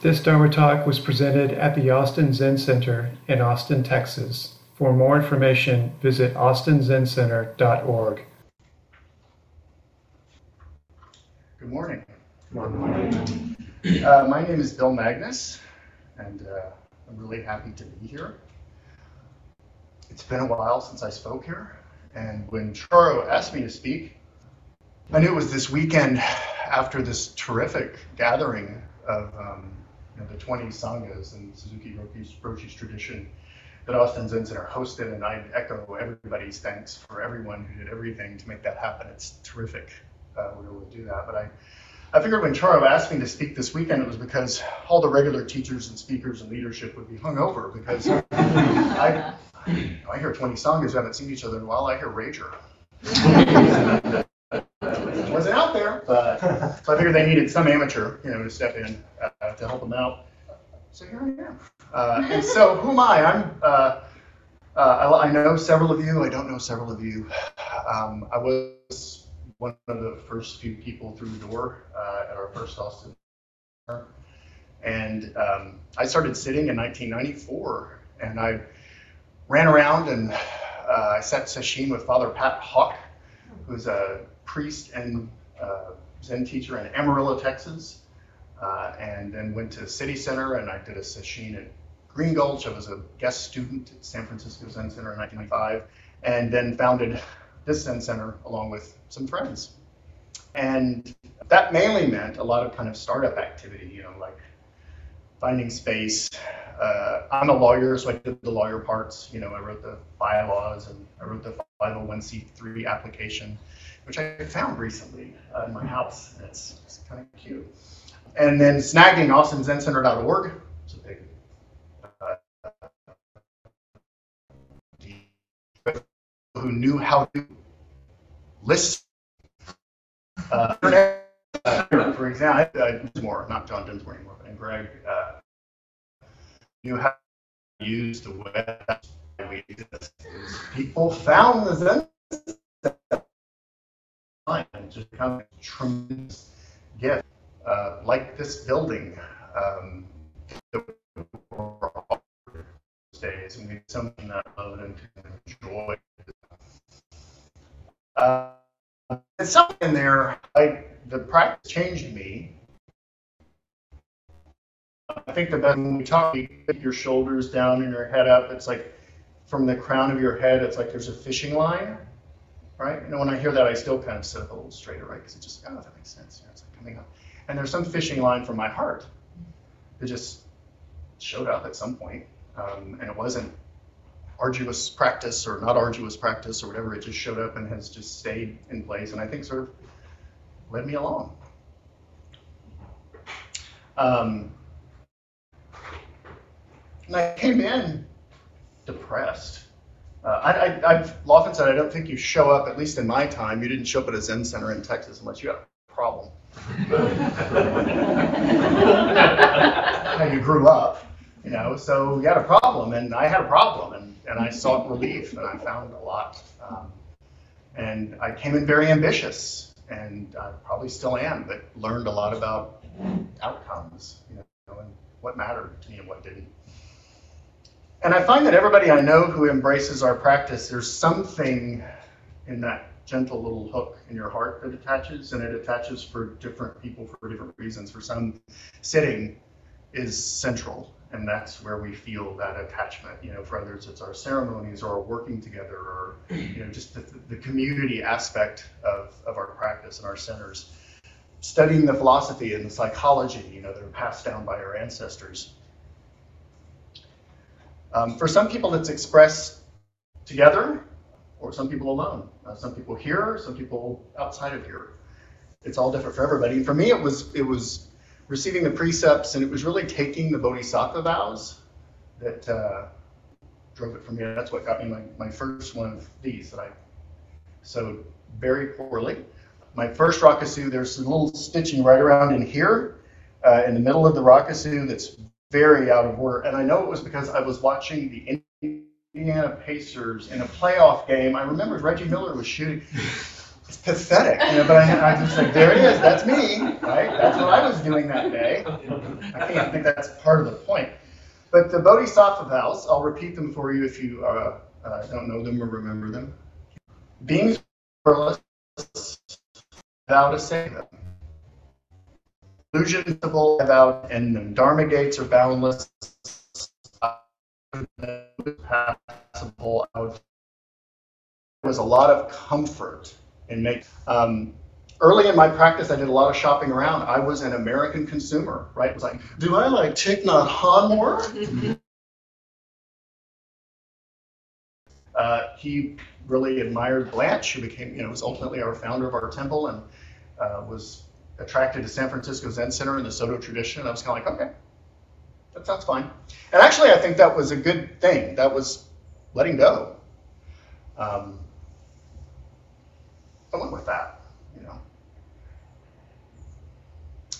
This Dharma talk was presented at the Austin Zen Center in Austin, Texas. For more information, visit austinzencenter.org. Good morning. Good morning. Uh, my name is Bill Magnus, and uh, I'm really happy to be here. It's been a while since I spoke here, and when Choro asked me to speak, I knew it was this weekend after this terrific gathering of um, you know, the 20 sanghas and Suzuki Roshi's tradition that Austin Zen Center hosted, and I echo everybody's thanks for everyone who did everything to make that happen. It's terrific uh, able to do that. But I, I figured when Choro asked me to speak this weekend, it was because all the regular teachers and speakers and leadership would be hungover because I, I hear 20 sanghas who haven't seen each other in a while. I hear Rager. so I figured they needed some amateur, you know, to step in uh, to help them out. So here I am. Uh, and so who am I? I'm. Uh, uh, I, I, know several of you. I don't know several of you. Um, I was one of the first few people through the door uh, at our first Austin. And um, I started sitting in 1994, and I ran around and uh, I sat sesshin with Father Pat Hawk, who's a priest and uh, Zen teacher in Amarillo, Texas, uh, and then went to City Center and I did a sesshin at Green Gulch. I was a guest student at San Francisco Zen Center in 1995, and then founded this Zen Center along with some friends. And that mainly meant a lot of kind of startup activity, you know, like finding space. Uh, I'm a lawyer, so I did the lawyer parts. You know, I wrote the bylaws and I wrote the 501c3 application which I found recently uh, in my house. And it's, it's kind of cute. And then snagging austinzencenter.org. It's a big uh, who knew how to list uh, for example, uh, Dinsmore, not John Dinsmore anymore, but and Greg uh, knew how to use the web. People found the Zen and just become a tremendous gift. Uh, like this building, um, days, and it's something that I love and enjoy. Uh, it's something there. I, the practice changed me. I think that when we talk, you put your shoulders down and your head up. It's like from the crown of your head, it's like there's a fishing line right? And when I hear that, I still kind of sit up a little straighter, right? Because it just, oh, that makes sense. it's like coming up. And there's some fishing line from my heart that just showed up at some point. Um, and it wasn't arduous practice or not arduous practice or whatever. It just showed up and has just stayed in place. And I think sort of led me along. Um, and I came in depressed uh, I, have often said I don't think you show up, at least in my time, you didn't show up at a Zen center in Texas unless you had a problem. How you grew up, you know, so you had a problem, and I had a problem, and, and I sought relief, and I found a lot. Um, and I came in very ambitious, and I probably still am, but learned a lot about outcomes, you know, and what mattered to me and what didn't. And I find that everybody I know who embraces our practice, there's something in that gentle little hook in your heart that attaches, and it attaches for different people for different reasons. For some, sitting is central, and that's where we feel that attachment. You know, for others, it's our ceremonies or our working together, or you know, just the, the community aspect of, of our practice and our centers. Studying the philosophy and the psychology, you know, that are passed down by our ancestors um, for some people, it's expressed together, or some people alone. Uh, some people here, some people outside of here. It's all different for everybody. For me, it was it was receiving the precepts, and it was really taking the bodhisattva vows that uh, drove it for me. That's what got me my, my first one of these that I sewed very poorly. My first rakusu, there's a little stitching right around in here, uh, in the middle of the rakusu that's very out of order. And I know it was because I was watching the Indiana Pacers in a playoff game. I remember Reggie Miller was shooting it's pathetic, you know, but I, I'm just like, there it is, that's me, right? That's what I was doing that day. I can't think that's part of the point. But the Bodhisattva vows, I'll repeat them for you if you uh, uh, don't know them or remember them. Beings powerless, vow to save them. Illusions to end them. Dharma gates are boundless. Passable. There was a lot of comfort in making. Um, early in my practice, I did a lot of shopping around. I was an American consumer, right? It was like, do I like Thich Nhat Hanh more? uh, he really admired Blanche, who became, you know, was ultimately our founder of our temple and uh, was attracted to San Francisco Zen Center and the Soto tradition. I was kind of like, okay, that sounds fine. And actually, I think that was a good thing. That was letting go. Um, I went with that, you know.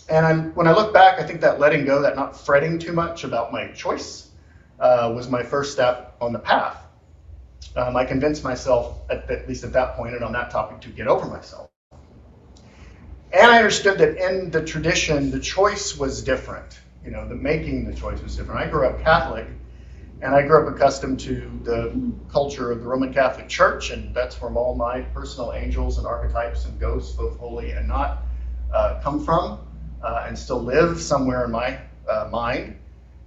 And I'm, when I look back, I think that letting go, that not fretting too much about my choice, uh, was my first step on the path. Um, I convinced myself, at, at least at that point and on that topic, to get over myself. And I understood that in the tradition, the choice was different. You know, the making the choice was different. I grew up Catholic, and I grew up accustomed to the culture of the Roman Catholic Church, and that's where all my personal angels and archetypes and ghosts, both holy and not, uh, come from, uh, and still live somewhere in my uh, mind.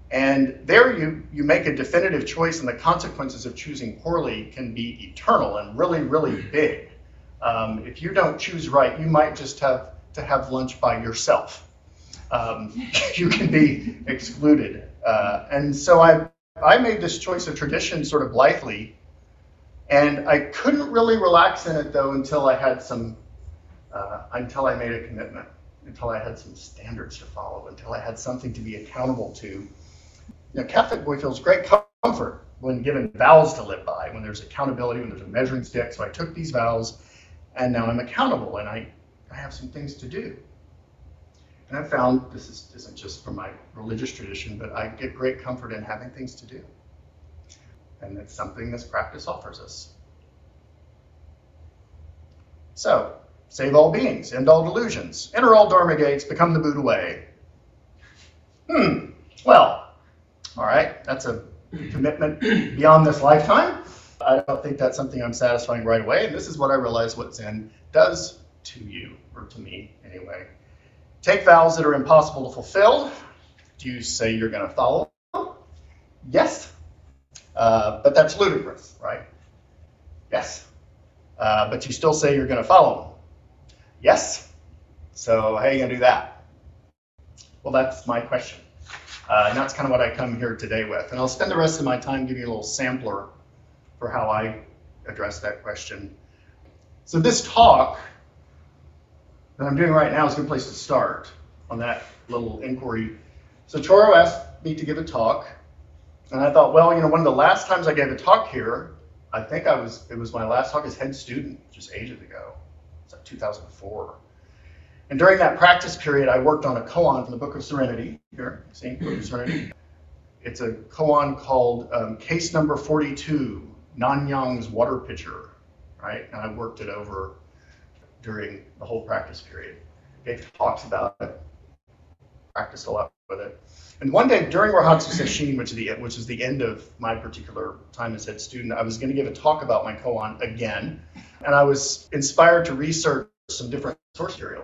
And there you, you make a definitive choice, and the consequences of choosing poorly can be eternal and really, really big. Um, if you don't choose right, you might just have to have lunch by yourself. Um, you can be excluded. Uh, and so I I made this choice of tradition sort of blithely, and I couldn't really relax in it though until I had some, uh, until I made a commitment, until I had some standards to follow, until I had something to be accountable to. You know, Catholic boy feels great comfort when given vows to live by, when there's accountability, when there's a measuring stick. So I took these vows, and now I'm accountable, and I, I have some things to do. And I found this is, isn't just from my religious tradition, but I get great comfort in having things to do. And it's something this practice offers us. So, save all beings, end all delusions, enter all Dharma gates, become the Buddha way. Hmm, well, all right, that's a commitment beyond this lifetime. I don't think that's something I'm satisfying right away. And this is what I realize what Zen does to you, or to me anyway. Take vows that are impossible to fulfill. Do you say you're going to follow them? Yes. Uh, but that's ludicrous, right? Yes. Uh, but you still say you're going to follow them? Yes. So how are you going to do that? Well, that's my question. Uh, and that's kind of what I come here today with. And I'll spend the rest of my time giving you a little sampler for how I address that question. So this talk that I'm doing right now is a good place to start on that little inquiry. So Choro asked me to give a talk, and I thought, well, you know, one of the last times I gave a talk here, I think I was it was my last talk as head student, just ages ago. It's like 2004. And during that practice period, I worked on a koan from the Book of Serenity. Here, see, Book of Serenity. It's a koan called um, Case Number 42, Nanyang's Water Pitcher, right? And I worked it over during the whole practice period. Gave talks about it, practiced a lot with it. And one day during Rohatsu Sesshin, which is the which is the end of my particular time as head student, I was going to give a talk about my koan again, and I was inspired to research some different source material.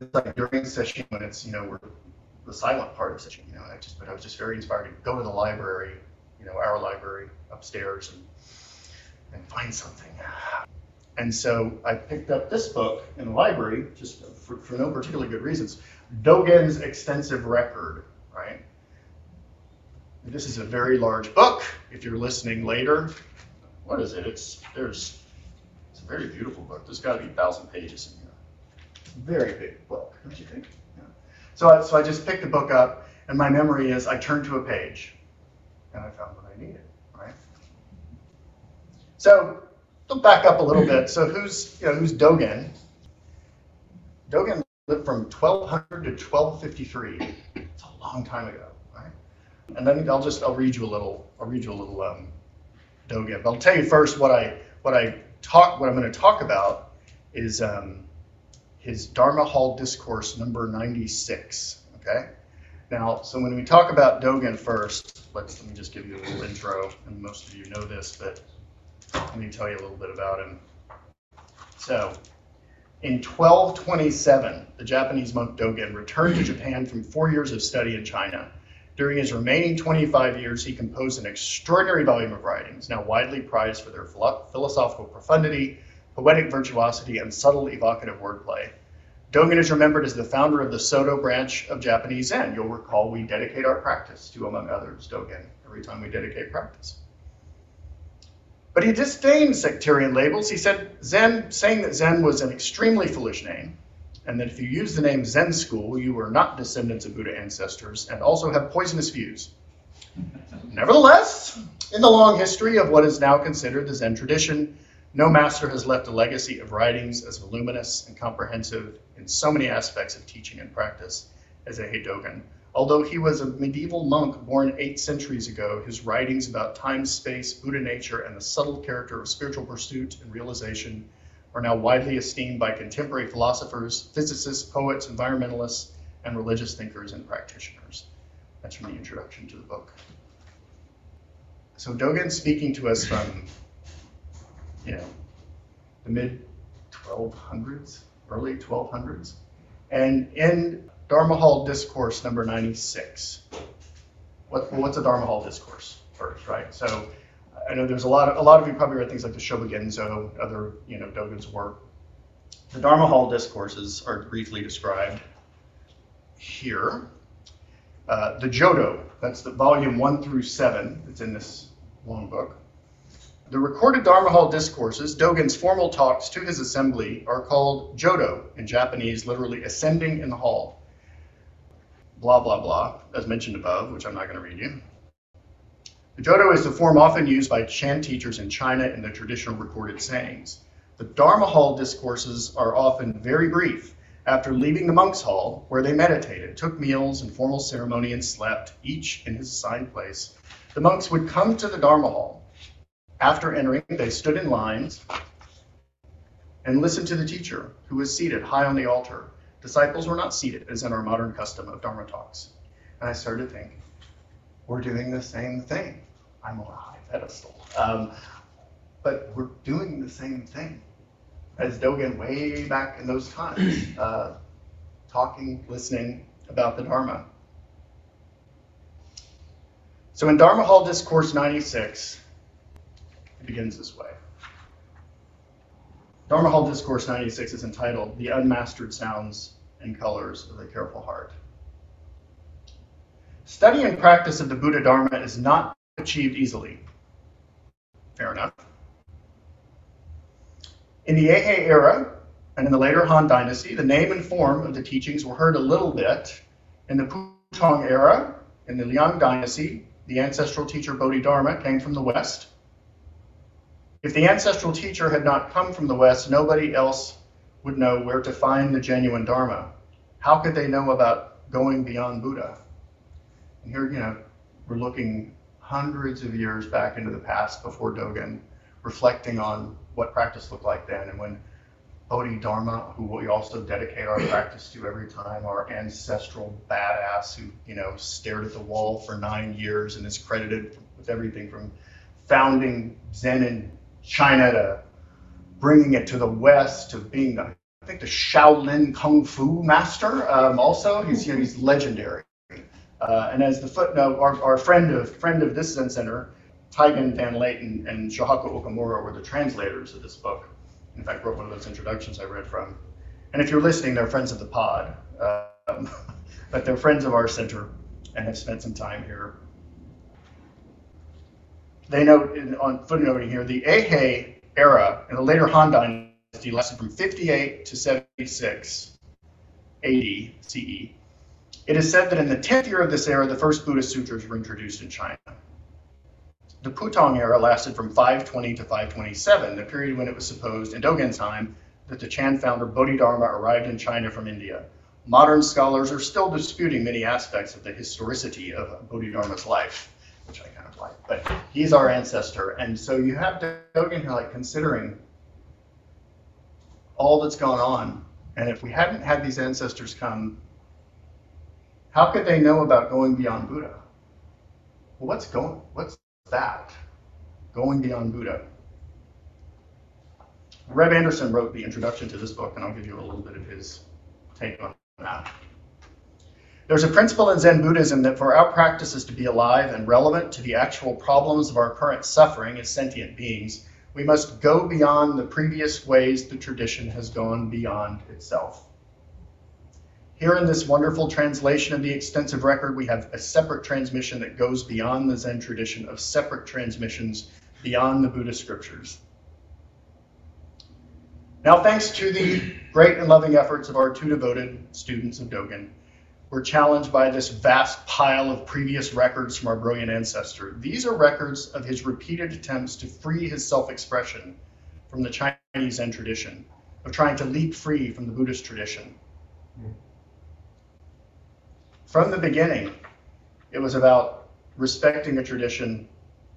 It's like during sesshin when it's you know we're the silent part of sesshin, you know. I just but I was just very inspired to go to the library, you know, our library upstairs and and find something. And so I picked up this book in the library, just for, for no particularly good reasons. Dogen's Extensive Record, right? This is a very large book. If you're listening later, what is it? It's there's it's a very beautiful book. There's got to be a thousand pages in here. Very big book, don't you think? Yeah. So I, so I just picked the book up, and my memory is I turned to a page, and I found what I needed, right? So back up a little bit. So who's you know who's Dogen? Dogen lived from 1200 to 1253. It's a long time ago, right? And then I'll just I'll read you a little I'll read you a little um, Dogen. But I'll tell you first what I what I talk, what I'm going to talk about is um, his Dharma Hall Discourse number 96. Okay? Now, so when we talk about Dogen first, let's, let me just give you a little intro, and most of you know this, but let me tell you a little bit about him. So, in 1227, the Japanese monk Dogen returned to Japan from four years of study in China. During his remaining 25 years, he composed an extraordinary volume of writings, now widely prized for their philosophical profundity, poetic virtuosity, and subtle evocative wordplay. Dogen is remembered as the founder of the Soto branch of Japanese Zen. You'll recall we dedicate our practice to, among others, Dogen, every time we dedicate practice. But he disdained sectarian labels. He said Zen, saying that Zen was an extremely foolish name, and that if you use the name Zen school, you were not descendants of Buddha ancestors and also have poisonous views. Nevertheless, in the long history of what is now considered the Zen tradition, no master has left a legacy of writings as voluminous and comprehensive in so many aspects of teaching and practice as Eihei Dogen. Although he was a medieval monk born eight centuries ago, his writings about time, space, Buddha nature, and the subtle character of spiritual pursuit and realization are now widely esteemed by contemporary philosophers, physicists, poets, environmentalists, and religious thinkers and practitioners. That's from the introduction to the book. So Dogen speaking to us from, you know, the mid 1200s, early 1200s, and in Dharma Hall Discourse number 96. What, what's a Dharma Hall Discourse first, right? So I know there's a lot of, a lot of you probably read things like the Shobogenzo, other, you know, Dogen's work. The Dharma Hall Discourses are briefly described here. Uh, the Jodo, that's the volume one through seven, it's in this long book. The recorded Dharma Hall discourses, Dogen's formal talks to his assembly, are called Jodo in Japanese, literally ascending in the hall blah, blah, blah, as mentioned above, which I'm not going to read you. The Jodo is the form often used by Chan teachers in China in the traditional recorded sayings. The Dharma Hall discourses are often very brief. After leaving the monks' hall, where they meditated, took meals and formal ceremony, and slept, each in his assigned place, the monks would come to the Dharma Hall. After entering, they stood in lines and listened to the teacher, who was seated high on the altar. Disciples were not seated, as in our modern custom of Dharma talks. And I started to think, we're doing the same thing. I'm on a high pedestal. Um, but we're doing the same thing as Dogen way back in those times, uh, talking, listening about the Dharma. So in Dharma Hall Discourse 96, it begins this way. Dharma Hall Discourse 96 is entitled The Unmastered Sounds and Colors of the Careful Heart. Study and practice of the Buddha Dharma is not achieved easily. Fair enough. In the Eihei era and in the later Han Dynasty, the name and form of the teachings were heard a little bit. In the Putong era, in the Liang Dynasty, the ancestral teacher Bodhidharma came from the West. If the ancestral teacher had not come from the West, nobody else would know where to find the genuine Dharma. How could they know about going beyond Buddha? And here, you know, we're looking hundreds of years back into the past before Dogen, reflecting on what practice looked like then. And when Bodhidharma, who we also dedicate our practice to every time, our ancestral badass who, you know, stared at the wall for nine years and is credited with everything from founding Zen in China to bringing it to the West to being, the, I think, the Shaolin Kung Fu master. Um, also, he's you know, he's legendary. Uh, and as the footnote, our, our friend of friend of this Zen Center, Taigen Dan Leighton and Shohaku Okumura were the translators of this book. In fact, wrote one of those introductions I read from. And if you're listening, they're friends of the pod, um, but they're friends of our center and have spent some time here they note in, on footnoting here the Eihei era in the later Han Dynasty lasted from 58 to 76 AD CE. It is said that in the 10th year of this era, the first Buddhist sutras were introduced in China. The Putong era lasted from 520 to 527, the period when it was supposed in Dogen's time that the Chan founder Bodhidharma arrived in China from India. Modern scholars are still disputing many aspects of the historicity of Bodhidharma's life which I like. But he's our ancestor, and so you have Dogen here, like considering all that's gone on. And if we hadn't had these ancestors come, how could they know about going beyond Buddha? Well, what's going, what's that? Going beyond Buddha. Reb Anderson wrote the introduction to this book, and I'll give you a little bit of his take on that. There's a principle in Zen Buddhism that for our practices to be alive and relevant to the actual problems of our current suffering as sentient beings, we must go beyond the previous ways the tradition has gone beyond itself. Here in this wonderful translation of the extensive record, we have a separate transmission that goes beyond the Zen tradition of separate transmissions beyond the Buddhist scriptures. Now, thanks to the great and loving efforts of our two devoted students of Dogen, we're challenged by this vast pile of previous records from our brilliant ancestor. These are records of his repeated attempts to free his self expression from the Chinese Zen tradition, of trying to leap free from the Buddhist tradition. From the beginning, it was about respecting a tradition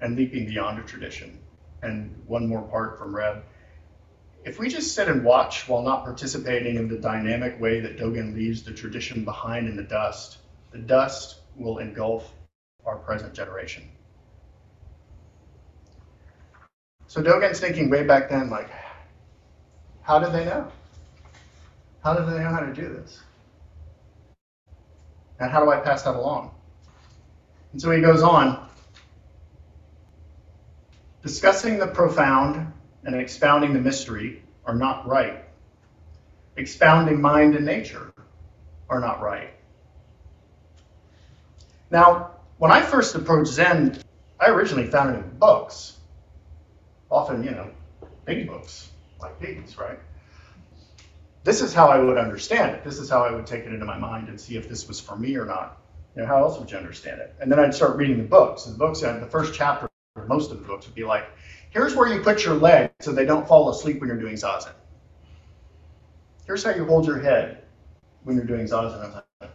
and leaping beyond a tradition. And one more part from Reb if we just sit and watch while not participating in the dynamic way that Dogen leaves the tradition behind in the dust, the dust will engulf our present generation. So Dogen's thinking way back then, like, how did they know? How did they know how to do this? And how do I pass that along? And so he goes on, discussing the profound and expounding the mystery are not right. Expounding mind and nature are not right. Now, when I first approached Zen, I originally found it in books. Often, you know, big books like these, right? This is how I would understand it. This is how I would take it into my mind and see if this was for me or not. You know, how else would you understand it? And then I'd start reading the books. And the books, had the first chapter, most of the books would be like, Here's where you put your leg so they don't fall asleep when you're doing zazen. Here's how you hold your head when you're doing zazen. Like,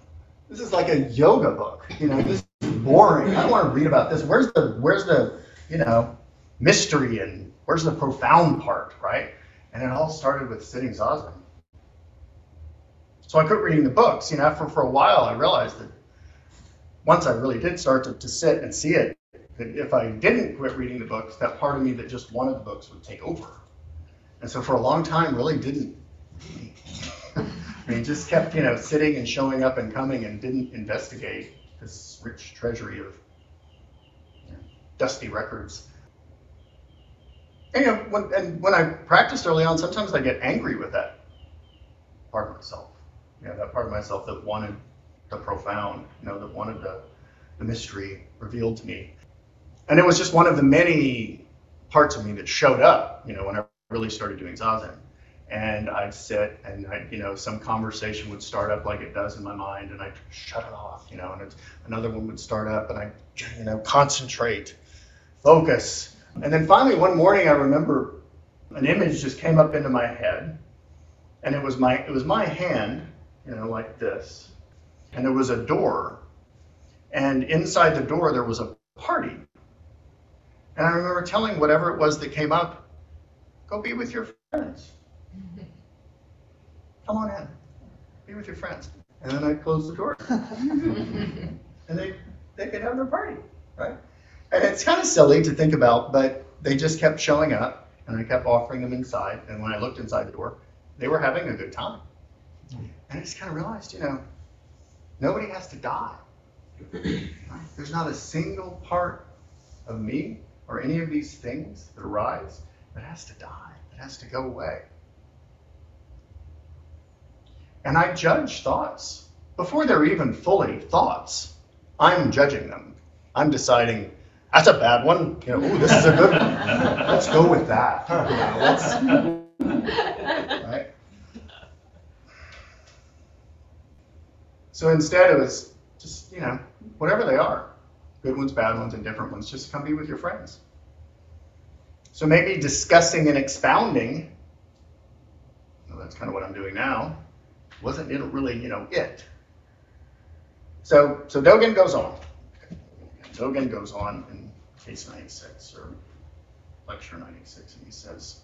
this is like a yoga book. You know, this is boring. I don't want to read about this. Where's the where's the you know mystery and where's the profound part, right? And it all started with sitting zazen. So I quit reading the books. You know, for for a while I realized that once I really did start to, to sit and see it, if I didn't quit reading the books, that part of me that just wanted the books would take over. And so for a long time, really didn't. I mean, just kept, you know, sitting and showing up and coming and didn't investigate this rich treasury of you know, dusty records. And, you know, when, and when I practiced early on, sometimes I get angry with that part of myself. You know, that part of myself that wanted the profound, you know, that wanted the, the mystery revealed to me and it was just one of the many parts of me that showed up, you know, when I really started doing zazen. And I'd sit and I, you know, some conversation would start up like it does in my mind, and I'd shut it off, you know, and another one would start up, and I, you know, concentrate, focus, and then finally one morning I remember an image just came up into my head, and it was my it was my hand, you know, like this, and there was a door, and inside the door there was a party and I remember telling whatever it was that came up, go be with your friends. Come on in, be with your friends. And then I close the door. and they, they could have their party, right? And it's kind of silly to think about, but they just kept showing up and I kept offering them inside. And when I looked inside the door, they were having a good time. Hmm. And I just kind of realized, you know, nobody has to die. There's not a single part of me or any of these things that arise, that has to die, that has to go away. And I judge thoughts before they're even fully thoughts. I'm judging them. I'm deciding that's a bad one. You know, ooh, this is a good one. Let's go with that. Right? So instead, it was just you know whatever they are good ones, bad ones, and different ones. Just come be with your friends. So maybe discussing and expounding, well, that's kind of what I'm doing now, wasn't it really, you know, it. So, so Dogen goes on. Dogen goes on in case 96 or lecture 96, and he says,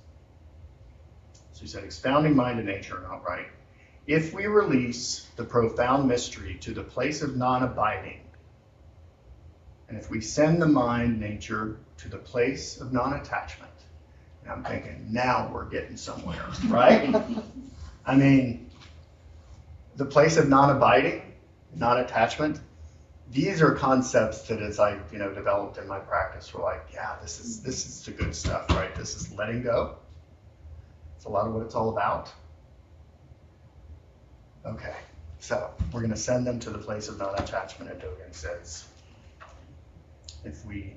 So he said, expounding mind and nature are not right. If we release the profound mystery to the place of non abiding, and if we send the mind, nature, to the place of non attachment, and I'm thinking, now we're getting somewhere, right? I mean, the place of non abiding, non attachment, these are concepts that as I, you know, developed in my practice were like, yeah, this is this is the good stuff, right? This is letting go. It's a lot of what it's all about. Okay, so we're going to send them to the place of non-attachment, and Dogen says, if we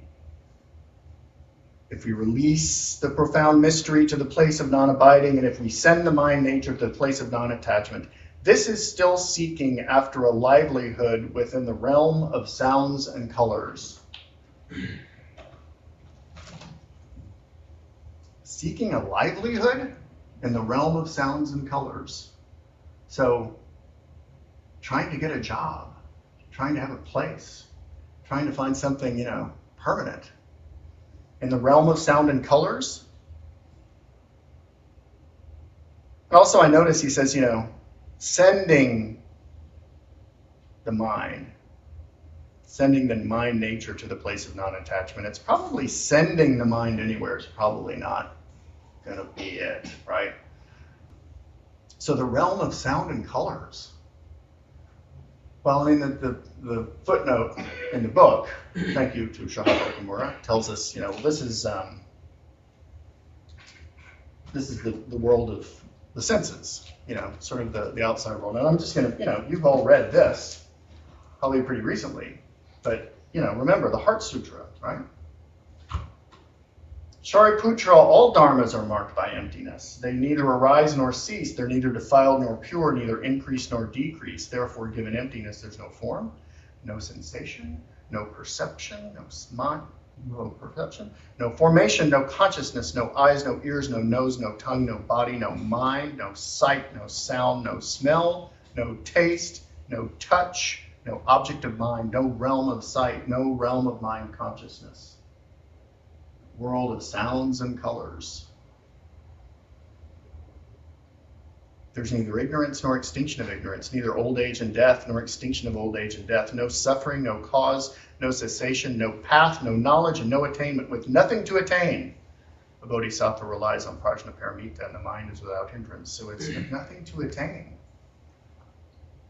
if we release the profound mystery to the place of non-abiding, and if we send the mind nature to the place of non-attachment, this is still seeking after a livelihood within the realm of sounds and colors. seeking a livelihood in the realm of sounds and colors. So, trying to get a job, trying to have a place, trying to find something, you know, permanent. In the realm of sound and colors. Also, I notice he says, you know, sending the mind, sending the mind nature to the place of non attachment. It's probably sending the mind anywhere, is probably not going to be it, right? So the realm of sound and colors. Mean, the, the, the footnote in the book, thank you to Shohaku Okumura, tells us, you know, this is um, this is the, the world of the senses, you know, sort of the, the outside world. And I'm just going to, you know, you've all read this probably pretty recently, but, you know, remember the Heart Sutra, right? Shariputra, all dharmas are marked by emptiness. They neither arise nor cease. They're neither defiled nor pure, neither increase nor decrease. Therefore, given emptiness, there's no form, no sensation, no perception, no mind, no perception, no formation, no consciousness, no eyes, no ears, no nose, no tongue, no body, no mind, no sight, no sound, no smell, no taste, no touch, no object of mind, no realm of sight, no realm of mind consciousness world of sounds and colors. There's neither ignorance nor extinction of ignorance, neither old age and death nor extinction of old age and death, no suffering, no cause, no cessation, no path, no knowledge, and no attainment, with nothing to attain. A bodhisattva relies on prajnaparamita, and the mind is without hindrance, so it's nothing to attain.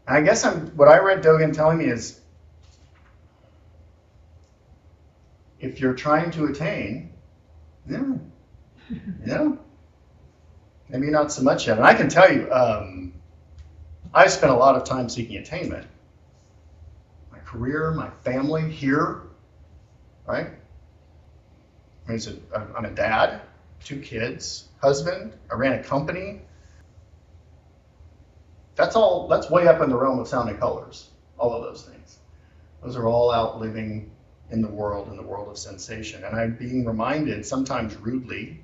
And I guess I'm, what I read Dogen telling me is if you're trying to attain, yeah. Yeah. Maybe not so much yet. And I can tell you, um, I spent a lot of time seeking attainment. My career, my family here, right? I mean, a, I'm a dad, two kids, husband. I ran a company. That's all. That's way up in the realm of sound and colors. All of those things. Those are all out living in the world, in the world of sensation. And I'm being reminded, sometimes rudely,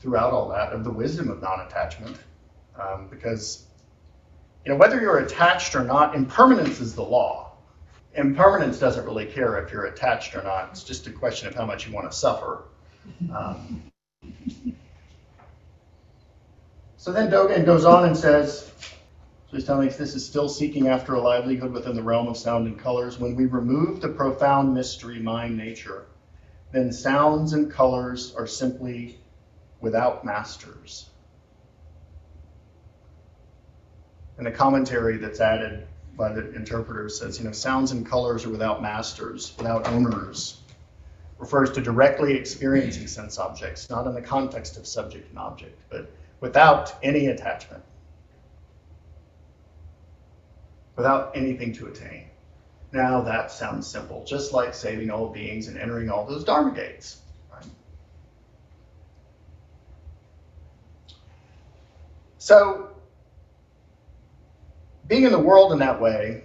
throughout all that, of the wisdom of non attachment. Um, because, you know, whether you're attached or not, impermanence is the law. Impermanence doesn't really care if you're attached or not. It's just a question of how much you want to suffer. Um, so then Dogen goes on and says, us this is still seeking after a livelihood within the realm of sound and colors. When we remove the profound mystery, mind, nature, then sounds and colors are simply without masters. And the commentary that's added by the interpreter says, you know, sounds and colors are without masters, without owners. Refers to directly experiencing sense objects, not in the context of subject and object, but without any attachment. Without anything to attain. Now that sounds simple, just like saving all beings and entering all those Dharma gates. Right? So, being in the world in that way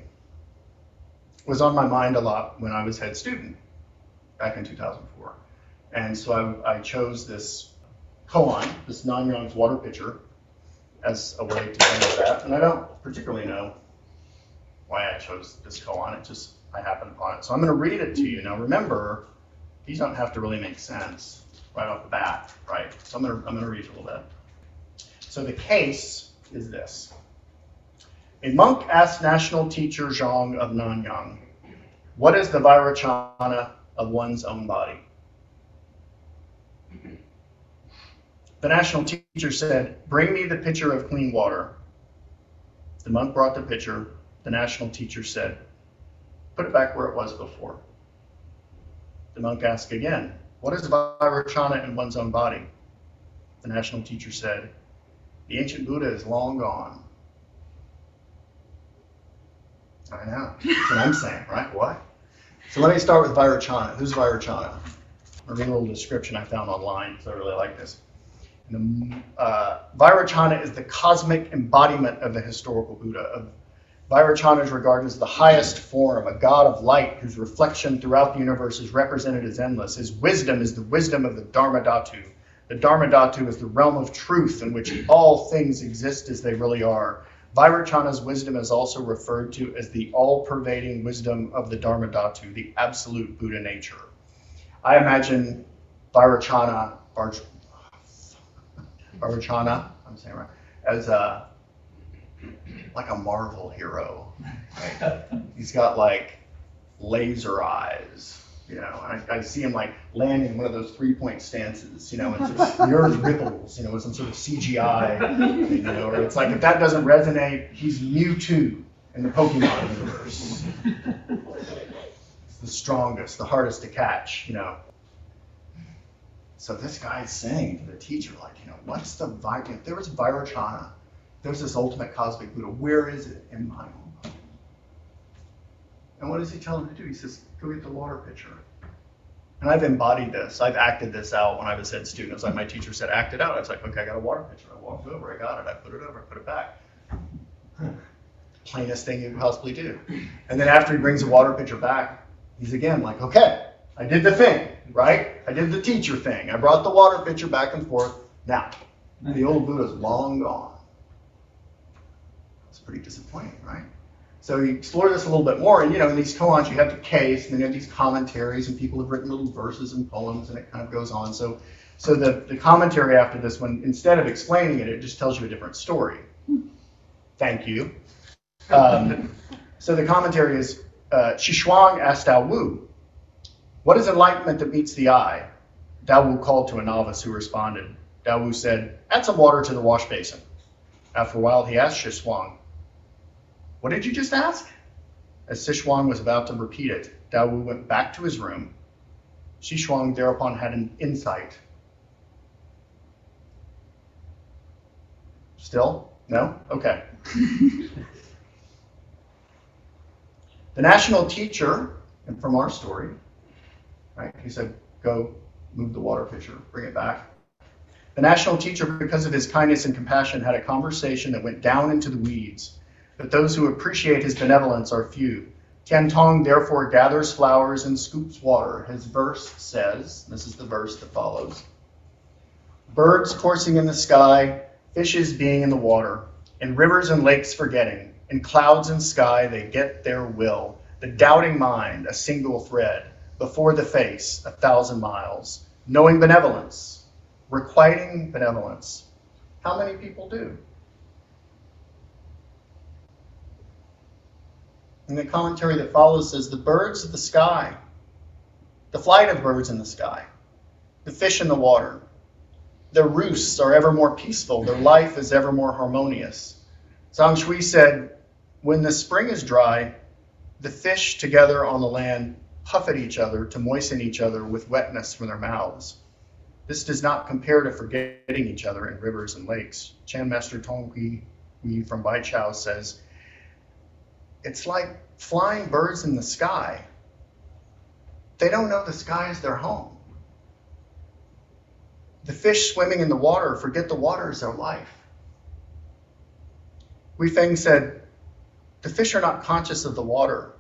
was on my mind a lot when I was head student back in 2004. And so I, I chose this koan, this Nanyang's water pitcher, as a way to handle that. And I don't particularly know why I chose this koan. It just, I happened upon it. So I'm going to read it to you. Now remember, these don't have to really make sense right off the bat, right? So I'm going to, I'm going to read a little bit. So the case is this. A monk asked national teacher Zhang of Nanyang, what is the Vairocana of one's own body? The national teacher said, bring me the pitcher of clean water. The monk brought the pitcher. The national teacher said, put it back where it was before. The monk asked again, what is Vairocana in one's own body? The national teacher said, the ancient Buddha is long gone. I know. That's what I'm saying, right? What? So let me start with Vairocana. Who's Vairocana? A little description I found online because I really like this. The, uh, is the cosmic embodiment of the historical Buddha. Of, Vairocana is regarded as the highest form, a god of light whose reflection throughout the universe is represented as endless. His wisdom is the wisdom of the Dharmadhatu. The Dharmadhatu is the realm of truth in which all things exist as they really are. Vairocana's wisdom is also referred to as the all pervading wisdom of the Dharmadhatu, the absolute Buddha nature. I imagine Vairocana, Vairocana, I'm saying right, as a like a Marvel hero. Right? He's got like laser eyes, you know. I, I see him like landing one of those three point stances, you know, and just the earth ripples, you know, with some sort of CGI, you know, or it's like if that doesn't resonate, he's Mewtwo in the Pokemon universe. It's the strongest, the hardest to catch, you know. So this guy's saying to the teacher, like, you know, what's the vibe? If there was Vairocana, there's this ultimate cosmic Buddha. Where is it in my own body? And what does he tell him to do? He says, go get the water pitcher. And I've embodied this. I've acted this out when I was head student. It was like my teacher said, act it out. I was like, okay, I got a water pitcher. I walked over, I got it, I put it over, I put it back. Plainest thing you could possibly do. And then after he brings the water pitcher back, he's again like, okay, I did the thing, right? I did the teacher thing. I brought the water pitcher back and forth. Now, the old Buddha's long gone. It's pretty disappointing, right? So you explore this a little bit more, and you know, in these koans you have the case, and then you have these commentaries, and people have written little verses and poems, and it kind of goes on. So, so the, the commentary after this one, instead of explaining it, it just tells you a different story. Thank you. Um, so the commentary is, uh, asked Dao Wu, what is enlightenment that meets the eye? Dao Wu called to a novice who responded. Dao Wu said, add some water to the wash basin. After a while, he asked Xishuang, what did you just ask? As Xishuang was about to repeat it, Daowu went back to his room. Xishuang thereupon had an insight. Still? No? Okay. the national teacher, and from our story, right, he said, go move the water pitcher, bring it back. The national teacher, because of his kindness and compassion, had a conversation that went down into the weeds but those who appreciate his benevolence are few. Tian Tong therefore gathers flowers and scoops water. His verse says, this is the verse that follows Birds coursing in the sky, fishes being in the water, in rivers and lakes forgetting, in clouds and sky they get their will. The doubting mind, a single thread, before the face, a thousand miles. Knowing benevolence, requiting benevolence. How many people do? And the commentary that follows says the birds of the sky, the flight of birds in the sky, the fish in the water, their roosts are ever more peaceful, their life is ever more harmonious. Zhang Shui said, When the spring is dry, the fish together on the land puff at each other to moisten each other with wetness from their mouths. This does not compare to forgetting each other in rivers and lakes. Chan Master Tong Hui from Bai Chao says, it's like flying birds in the sky. They don't know the sky is their home. The fish swimming in the water forget the water is their life. Hui Feng said, The fish are not conscious of the water.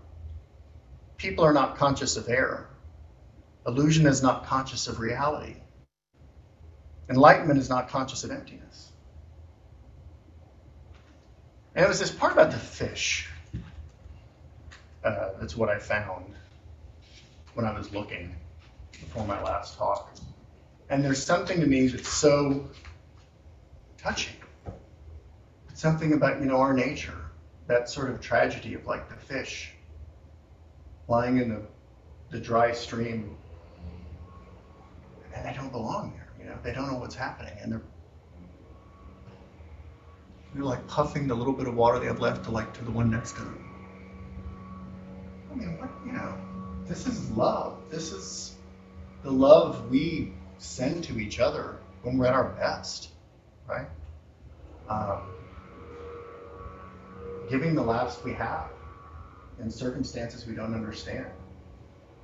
People are not conscious of air. Illusion is not conscious of reality. Enlightenment is not conscious of emptiness. And it was this part about the fish uh, that's what I found when I was looking before my last talk. And there's something to me that's so touching. It's something about, you know, our nature, that sort of tragedy of like the fish lying in the, the dry stream and they don't belong there, you know, they don't know what's happening and they're they're like puffing the little bit of water they have left to like to the one next to them. I mean, what, you know, this is love. This is the love we send to each other when we're at our best, right? Um, giving the laughs we have in circumstances we don't understand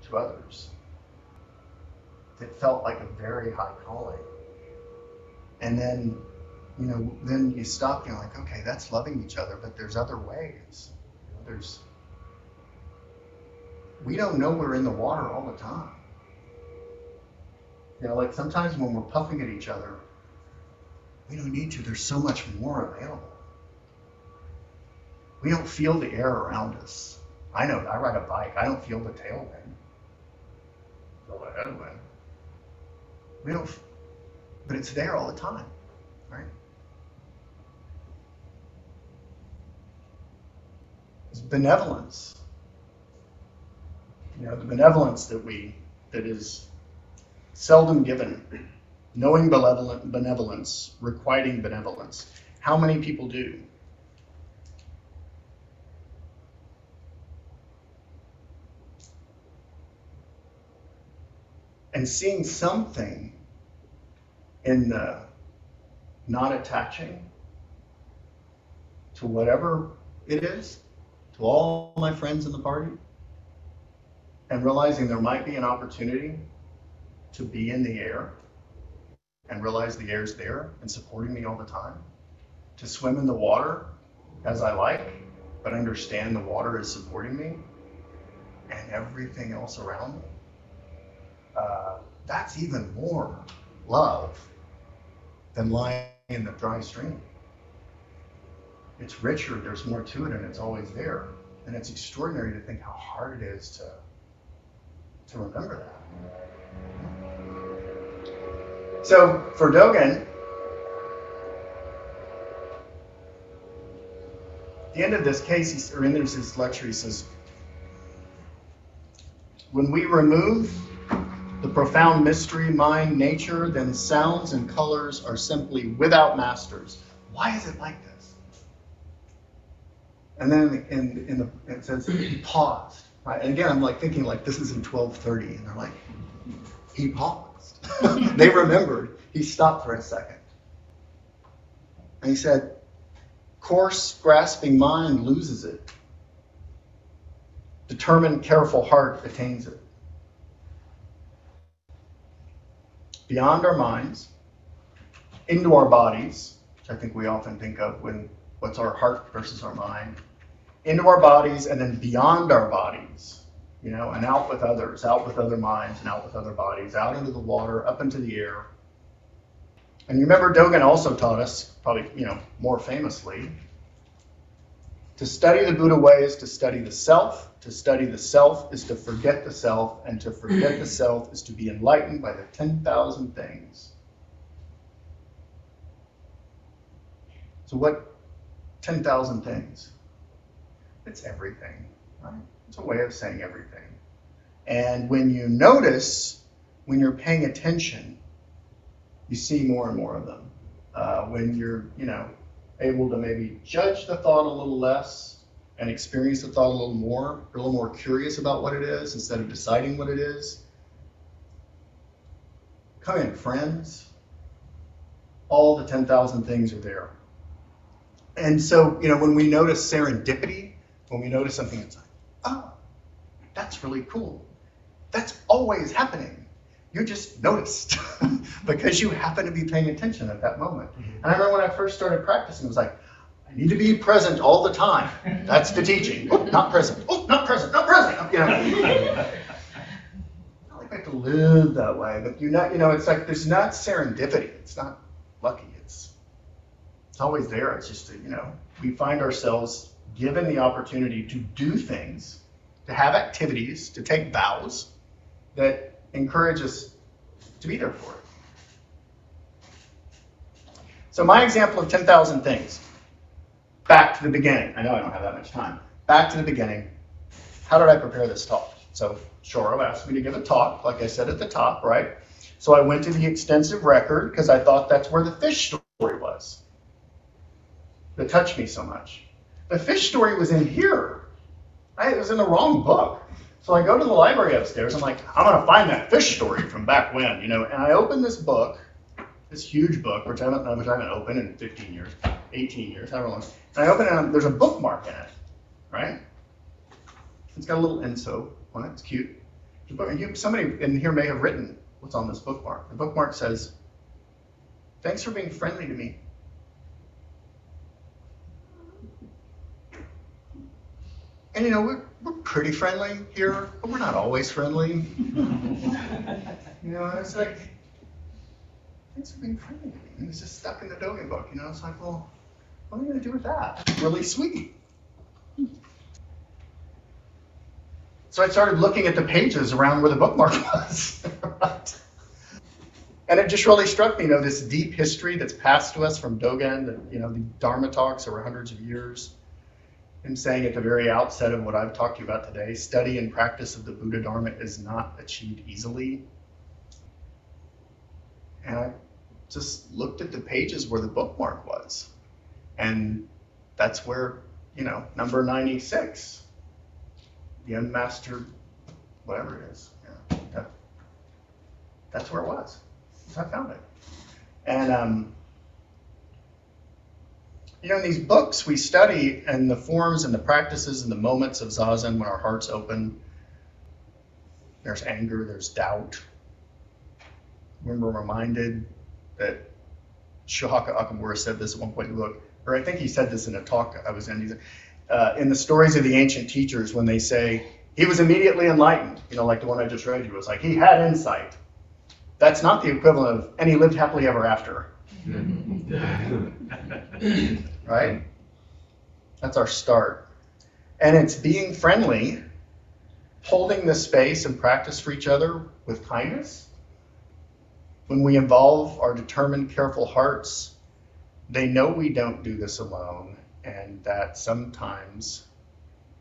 to others. It felt like a very high calling. And then, you know, then you stop and you're like, okay, that's loving each other, but there's other ways. There's, we don't know we're in the water all the time. You know, like sometimes when we're puffing at each other, we don't need to. There's so much more available. We don't feel the air around us. I know, I ride a bike, I don't feel the tailwind. The headwind. We don't, but it's there all the time, right? It's benevolence. You know, the benevolence that we, that is seldom given. Knowing benevolent, benevolence, requiting benevolence. How many people do? And seeing something in the not attaching to whatever it is, to all my friends in the party, and realizing there might be an opportunity to be in the air and realize the air's there and supporting me all the time, to swim in the water as I like, but understand the water is supporting me and everything else around me. Uh, that's even more love than lying in the dry stream. It's richer, there's more to it, and it's always there. And it's extraordinary to think how hard it is to, to remember that. So for Dogen, the end of this case, or in this lecture, he says, when we remove the profound mystery, mind, nature, then sounds and colors are simply without masters. Why is it like this? And then in, in the, it says he paused. Right? And again, I'm like thinking like this is in 1230, and they're like, he paused. they remembered. He stopped for a second. And he said, Coarse, grasping mind loses it. Determined, careful heart attains it. Beyond our minds, into our bodies, which I think we often think of when what's our heart versus our mind, into our bodies, and then beyond our bodies you know, and out with others, out with other minds, and out with other bodies, out into the water, up into the air. And you remember Dogen also taught us, probably, you know, more famously, to study the Buddha way is to study the self. To study the self is to forget the self, and to forget the self is to be enlightened by the 10,000 things. So, what 10,000 things? It's everything, right? It's a way of saying everything. And when you notice, when you're paying attention, you see more and more of them. Uh, when you're, you know, able to maybe judge the thought a little less and experience the thought a little more, a little more curious about what it is instead of deciding what it is. Come in, friends. All the 10,000 things are there. And so, you know, when we notice serendipity, when we notice something, it's like, oh, that's really cool. That's always happening. You just noticed because you happen to be paying attention at that moment. Mm-hmm. And I remember when I first started practicing, it was like, I need to be present all the time. That's the teaching. Oh, not present. Oh, not present. Not present. You know. not like we have to live that way, but you know, you know, it's like there's not serendipity. It's not lucky. It's it's always there. It's just you know, we find ourselves given the opportunity to do things, to have activities, to take vows that encourage us to be there for it. So, my example of 10,000 things back to the beginning. I know I don't have that much time. Back to the beginning. How did I prepare this talk? So Shoro asked me to give a talk, like I said at the top, right? So I went to the extensive record because I thought that's where the fish story was. That touched me so much. The fish story was in here. I, it was in the wrong book. So I go to the library upstairs. I'm like, I'm gonna find that fish story from back when, you know. And I open this book, this huge book, which I haven't, which I haven't opened in 15 years, 18 years, however long. And I open it, and there's a bookmark in it, right? It's got a little inso on it. It's cute. You, somebody in here may have written what's on this bookmark. The bookmark says, "Thanks for being friendly to me." And you know, we're, we're pretty friendly here, but we're not always friendly. you know, it's like, thanks for been friendly. And it's just stuck in the Dogen book. You know, it's like, well, what am I going to do with that? Really sweet. So I started looking at the pages around where the bookmark was. right? And it just really struck me, you know, this deep history that's passed to us from Dogen, that, you know, the Dharma talks over hundreds of years. I'm saying at the very outset of what I've talked to you about today, study and practice of the Buddha Dharma is not achieved easily. And I just looked at the pages where the bookmark was. And that's where, you know, number 96, the unmastered, whatever it is, yeah, that, that's where it was. I found it. And, um, you know, in these books we study and the forms and the practices and the moments of zazen when our hearts open. There's anger, there's doubt. When we're reminded that Shohaku Okumura said this at one point book, or I think he said this in a talk I was in. Uh, in the stories of the ancient teachers, when they say he was immediately enlightened, you know, like the one I just read you, was like he had insight. That's not the equivalent of and he lived happily ever after. right? That's our start. And it's being friendly, holding the space and practice for each other with kindness. When we involve our determined, careful hearts, they know we don't do this alone, and that sometimes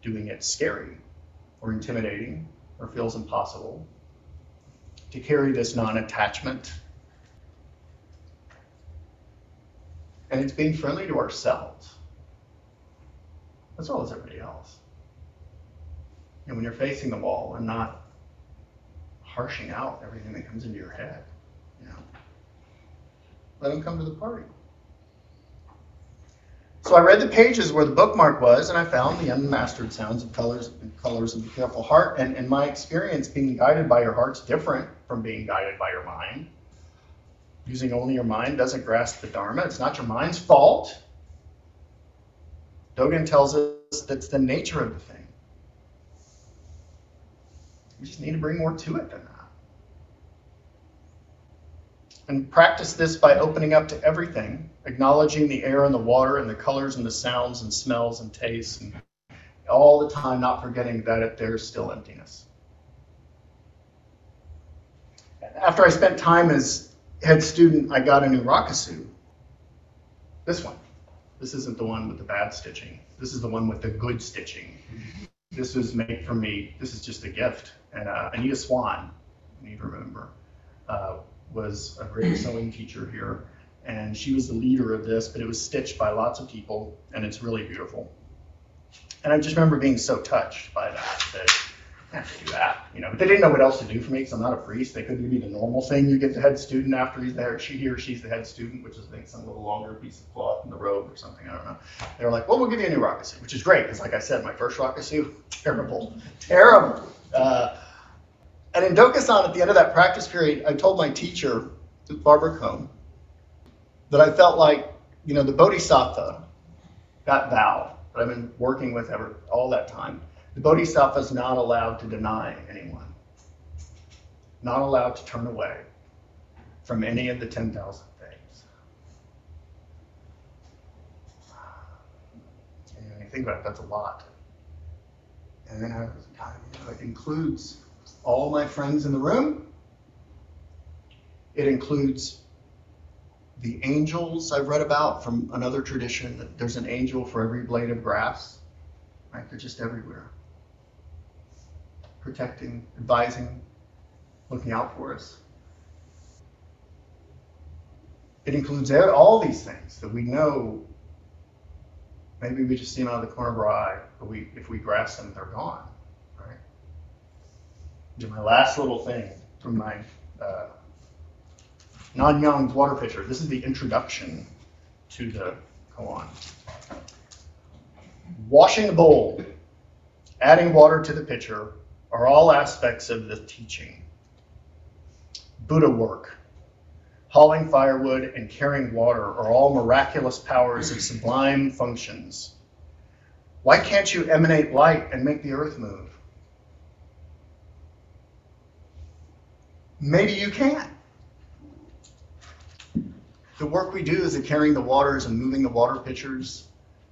doing it scary or intimidating or feels impossible. To carry this non attachment And it's being friendly to ourselves as well as everybody else. And when you're facing the wall and not harshing out everything that comes into your head, you know, let them come to the party. So I read the pages where the bookmark was, and I found the unmastered sounds of colors and colors of the careful heart. And in my experience, being guided by your heart's different from being guided by your mind using only your mind doesn't grasp the Dharma. It's not your mind's fault. Dogen tells us that's the nature of the thing. We just need to bring more to it than that. And practice this by opening up to everything, acknowledging the air and the water and the colors and the sounds and smells and tastes, and all the time not forgetting that there's still emptiness. After I spent time as head student, I got a new rakusu. This one. This isn't the one with the bad stitching. This is the one with the good stitching. This was made for me. This is just a gift. And uh, Anita Swan, you need to remember, uh, was a great sewing teacher here. And she was the leader of this, but it was stitched by lots of people, and it's really beautiful. And I just remember being so touched by that, that have to do that, you know. But they didn't know what else to do for me because I'm not a priest. They couldn't give me the normal thing you get the head student after he's there. She he or she's the head student, which is I think some little longer piece of cloth in the robe or something. I don't know. They were like, well, we'll give you a new rakusu, which is great because, like I said, my first rakusu, terrible, terrible. Uh, and in Dokusan, at the end of that practice period, I told my teacher, Barbara Kohn, that I felt like, you know, the Bodhisattva, that vow that I've been working with ever all that time the bodhisattva is not allowed to deny anyone, not allowed to turn away from any of the 10,000 things. And when you think about it, that's a lot. And then it includes all my friends in the room. It includes the angels I've read about from another tradition, that there's an angel for every blade of grass, right? They're just everywhere. Protecting, advising, looking out for us. It includes all these things that we know. Maybe we just see them out of the corner of our eye, but we, if we grasp them, they're gone, right? And my last little thing from my uh, Nan water pitcher. This is the introduction to the koan. Washing the bowl, adding water to the pitcher are all aspects of the teaching. Buddha work, hauling firewood and carrying water are all miraculous powers of sublime functions. Why can't you emanate light and make the earth move? Maybe you can the work we do is in carrying the waters and moving the water pitchers,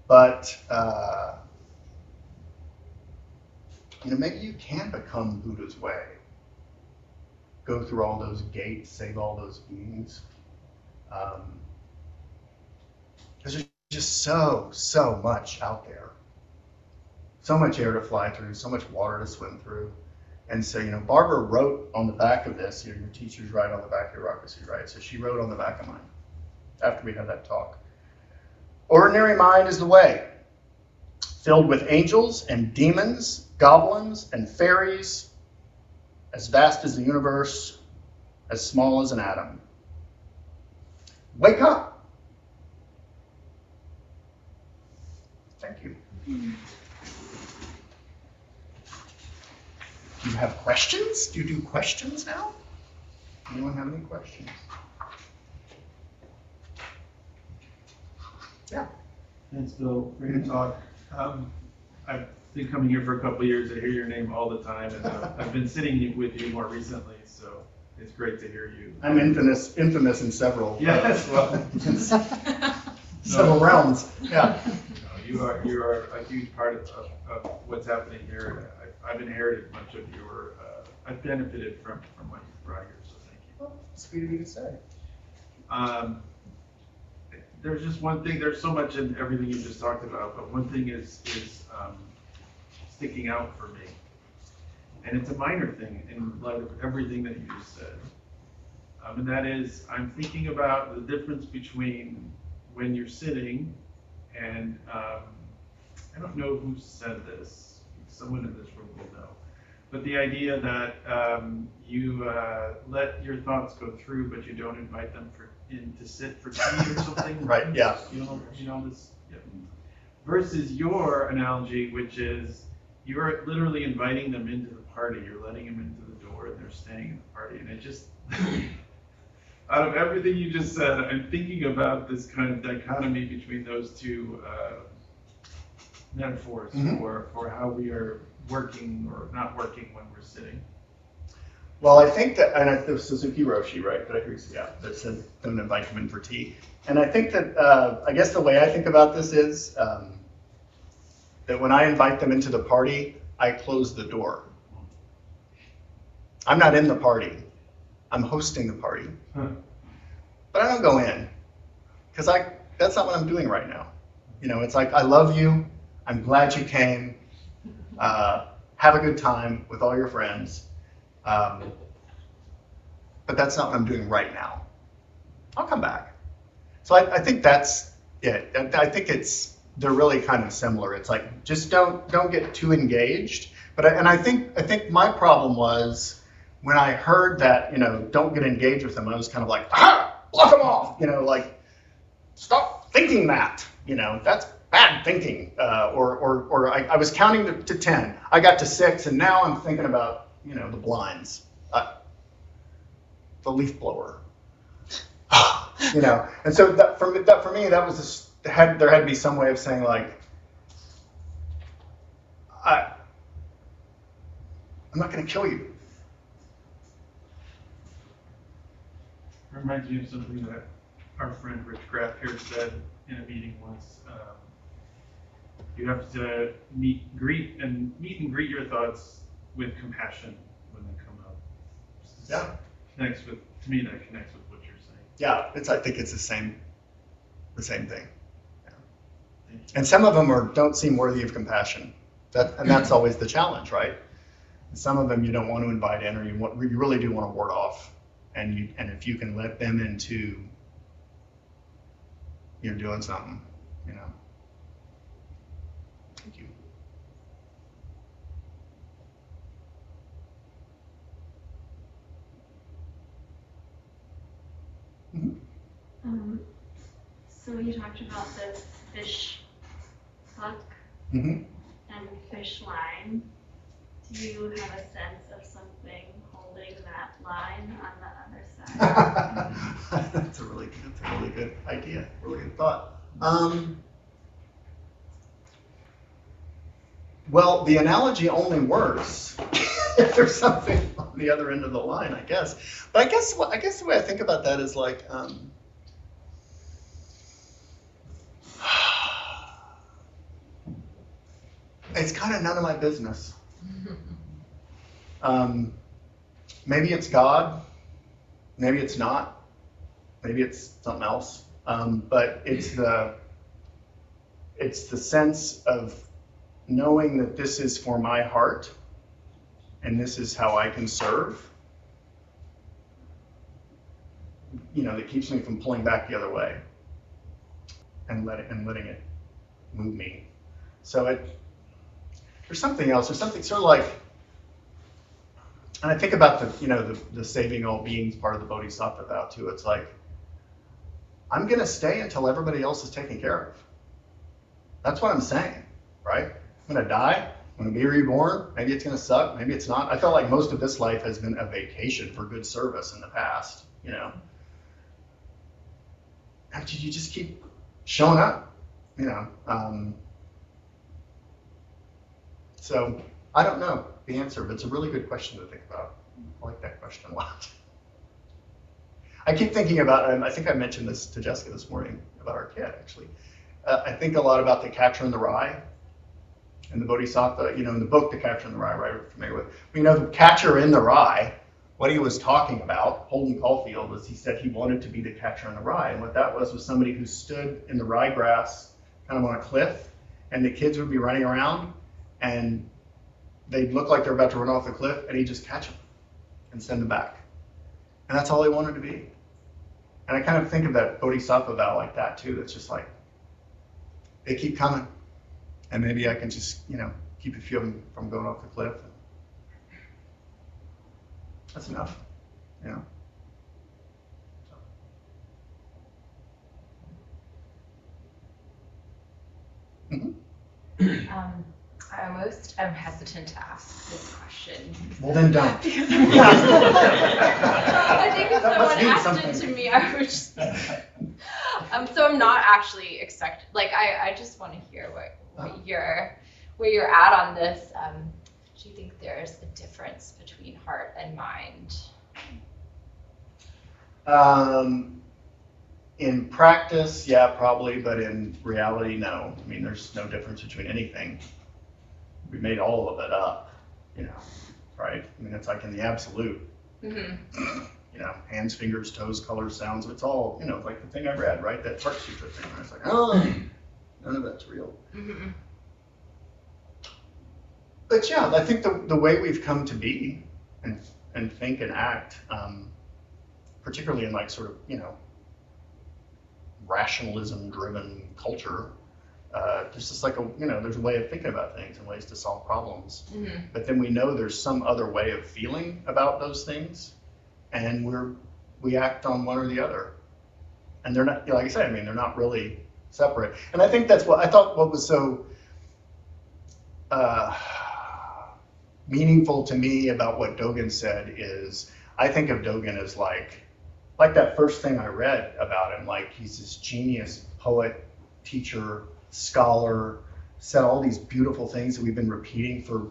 but uh, you know maybe you can become Buddha's way. Go through all those gates, save all those beings. Um, there's just so so much out there, so much air to fly through, so much water to swim through. And so, you know, Barbara wrote on the back of this, you know, your teachers write on the back, of your rakusu right? So she wrote on the back of mine after we had that talk. Ordinary mind is the way, filled with angels and demons, goblins and fairies, as vast as the universe, as small as an atom. Wake up! Thank you. Do you have questions? Do you do questions now? Anyone have any questions? Yeah. Thanks, Bill. Great to talk. Um, I've been coming here for a couple of years. I hear your name all the time, and uh, I've been sitting with you more recently, so it's great to hear you. I'm infamous, infamous in several. Yes, well, several realms. Yeah. you are you are a huge part of, of, of what's happening here. I, have inherited much of your. Uh, I've benefited from from what you brought here, so thank you. Well, sweet of you to say. Um, there's just one thing, there's so much in everything you just talked about, but one thing is, is um, sticking out for me. And it's a minor thing in light of everything that you just said. Um, and that is, I'm thinking about the difference between when you're sitting and um, I don't know who said this, someone in this room will know. But the idea that um, you uh, let your thoughts go through, but you don't invite them for in to sit for tea or something. right. Yeah. You know, you know this. Yeah. Versus your analogy, which is you're literally inviting them into the party. You're letting them into the door, and they're staying in the party. And it just, out of everything you just said, I'm thinking about this kind of dichotomy between those two uh, metaphors mm-hmm. for for how we are working or not working when we're sitting. Well, I think that, and it was Suzuki Roshi, right? That I agree. Yeah, that said, don't invite him in for tea. And I think that, uh, I guess the way I think about this is um, that when I invite them into the party, I close the door. I'm not in the party. I'm hosting the party. Huh. But I don't go in because I that's not what I'm doing right now. You know, it's like I love you. I'm glad you came. Uh, have a good time with all your friends. Um, but that's not what I'm doing right now. I'll come back. So I, I think that's it. I think it's they're really kind of similar. It's like just don't don't get too engaged. But I, and I think I think my problem was when I heard that you know don't get engaged with them. I was kind of like ah block them off. You know like stop thinking that. You know that's bad thinking. Uh, or or or I, I was counting to, to ten. I got to six, and now I'm thinking about you know, the blinds, uh, the leaf blower. you know, and so that for me, that for me, that was just, had there had to be some way of saying like, I, I'm not going to kill you. Reminds me of something that our friend Rich Graff here said in a meeting once. Um, you have to meet, greet, and meet and greet your thoughts with compassion when they come up. Yeah. Connects with, to me, that connects with what you're saying. Yeah, it's, I think it's the same, the same thing. Thank you. And some of them are, don't seem worthy of compassion. That, and that's always the challenge, right? Some of them you don't want to invite in, or you want, you really do want to ward off. And you, and if you can let them into, you're doing something, you know. Thank you. Um, so you talked about this fish hook hmm and fish line. Do you have a sense of something holding that line on the other side? that's a really, that's a really good idea, really good thought. Um, well, the analogy only works if there's something on the other end of the line, I guess. But I guess I guess the way I think about that is like, um, it's kind of none of my business. Um, maybe it's God, maybe it's not, maybe it's something else. Um, but it's the it's the sense of knowing that this is for my heart and this is how I can serve. You know, that keeps me from pulling back the other way and let it, and letting it move me. So it there's something else. There's something sort of like and I think about the, you know, the, the saving all beings part of the Bodhisattva vow too. It's like, I'm going to stay until everybody else is taken care of. That's what I'm saying, right? I'm going to die. I'm going to be reborn. Maybe it's going to suck. Maybe it's not. I felt like most of this life has been a vacation for good service in the past, you know. And you just keep showing up, you know. Um, so I don't know the answer, but it's a really good question to think about. I like that question a lot. I keep thinking about, and I think I mentioned this to Jessica this morning about our kid actually. Uh, I think a lot about the Catcher in the Rye and the Bodhisattva, you know, in the book, The Catcher in the Rye, right, we're familiar with. We know the Catcher in the Rye, what he was talking about, Holden Caulfield, was he said he wanted to be the Catcher in the Rye. And what that was was somebody who stood in the ryegrass kind of on a cliff, and the kids would be running around, and they'd look like they're about to run off the cliff, and he'd just catch them and send them back. And that's all he wanted to be. And I kind of think of that Bodhisattva vow like that too. That's just like, they keep coming. And maybe I can just, you know, keep a few of them from going off the cliff. That's enough, you know. Um, I almost am hesitant to ask this question. Well, then don't. Because I'm I think if That must someone mean asked something. it to me, I would just. Um, so I'm not actually expect like I, I just want to hear what, what you're where you're at on this. Um, do you think there's a difference between heart and mind? Um, in practice, yeah, probably, but in reality, no. I mean, there's no difference between anything. We made all of it up, you know, right? I mean, it's like in the absolute, Mm-hmm. you know, hands, fingers, toes, colors, sounds. It's all, you know, like the thing I read, right? That Heart Sutra thing. I was like, oh, none of that's real. Mm-hmm. But yeah, I think the, the way we've come to be and, and think and act, um, particularly in like sort of, you know, rationalism driven culture, uh, there's just like a, you know, there's a way of thinking about things and ways to solve problems. Mm-hmm. But then we know there's some other way of feeling about those things and we're, we act on one or the other. And they're not, like I said, I mean, they're not really separate. And I think that's what, I thought what was so, uh, meaningful to me about what Dogen said is I think of Dogen as like like that first thing I read about him, like he's this genius poet, teacher, scholar, said all these beautiful things that we've been repeating for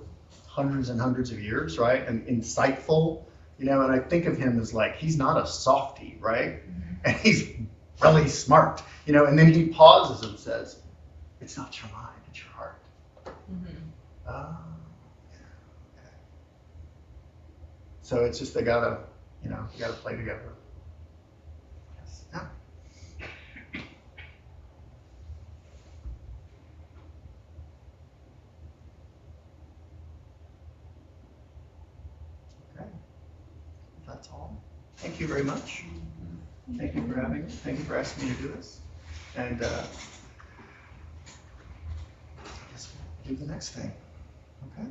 hundreds and hundreds of years, right? And insightful, you know, and I think of him as like he's not a softie, right? And he's really smart, you know, and then he pauses and says, It's not your mind, it's your heart. Mm-hmm. Ah, yeah, okay. So it's just they gotta, you know, you gotta play together. Yes. Yeah. Okay. That's all. Thank you very much. Thank you for having me. Thank you for asking me to do this. And, uh, I guess we'll do the next thing. Okay?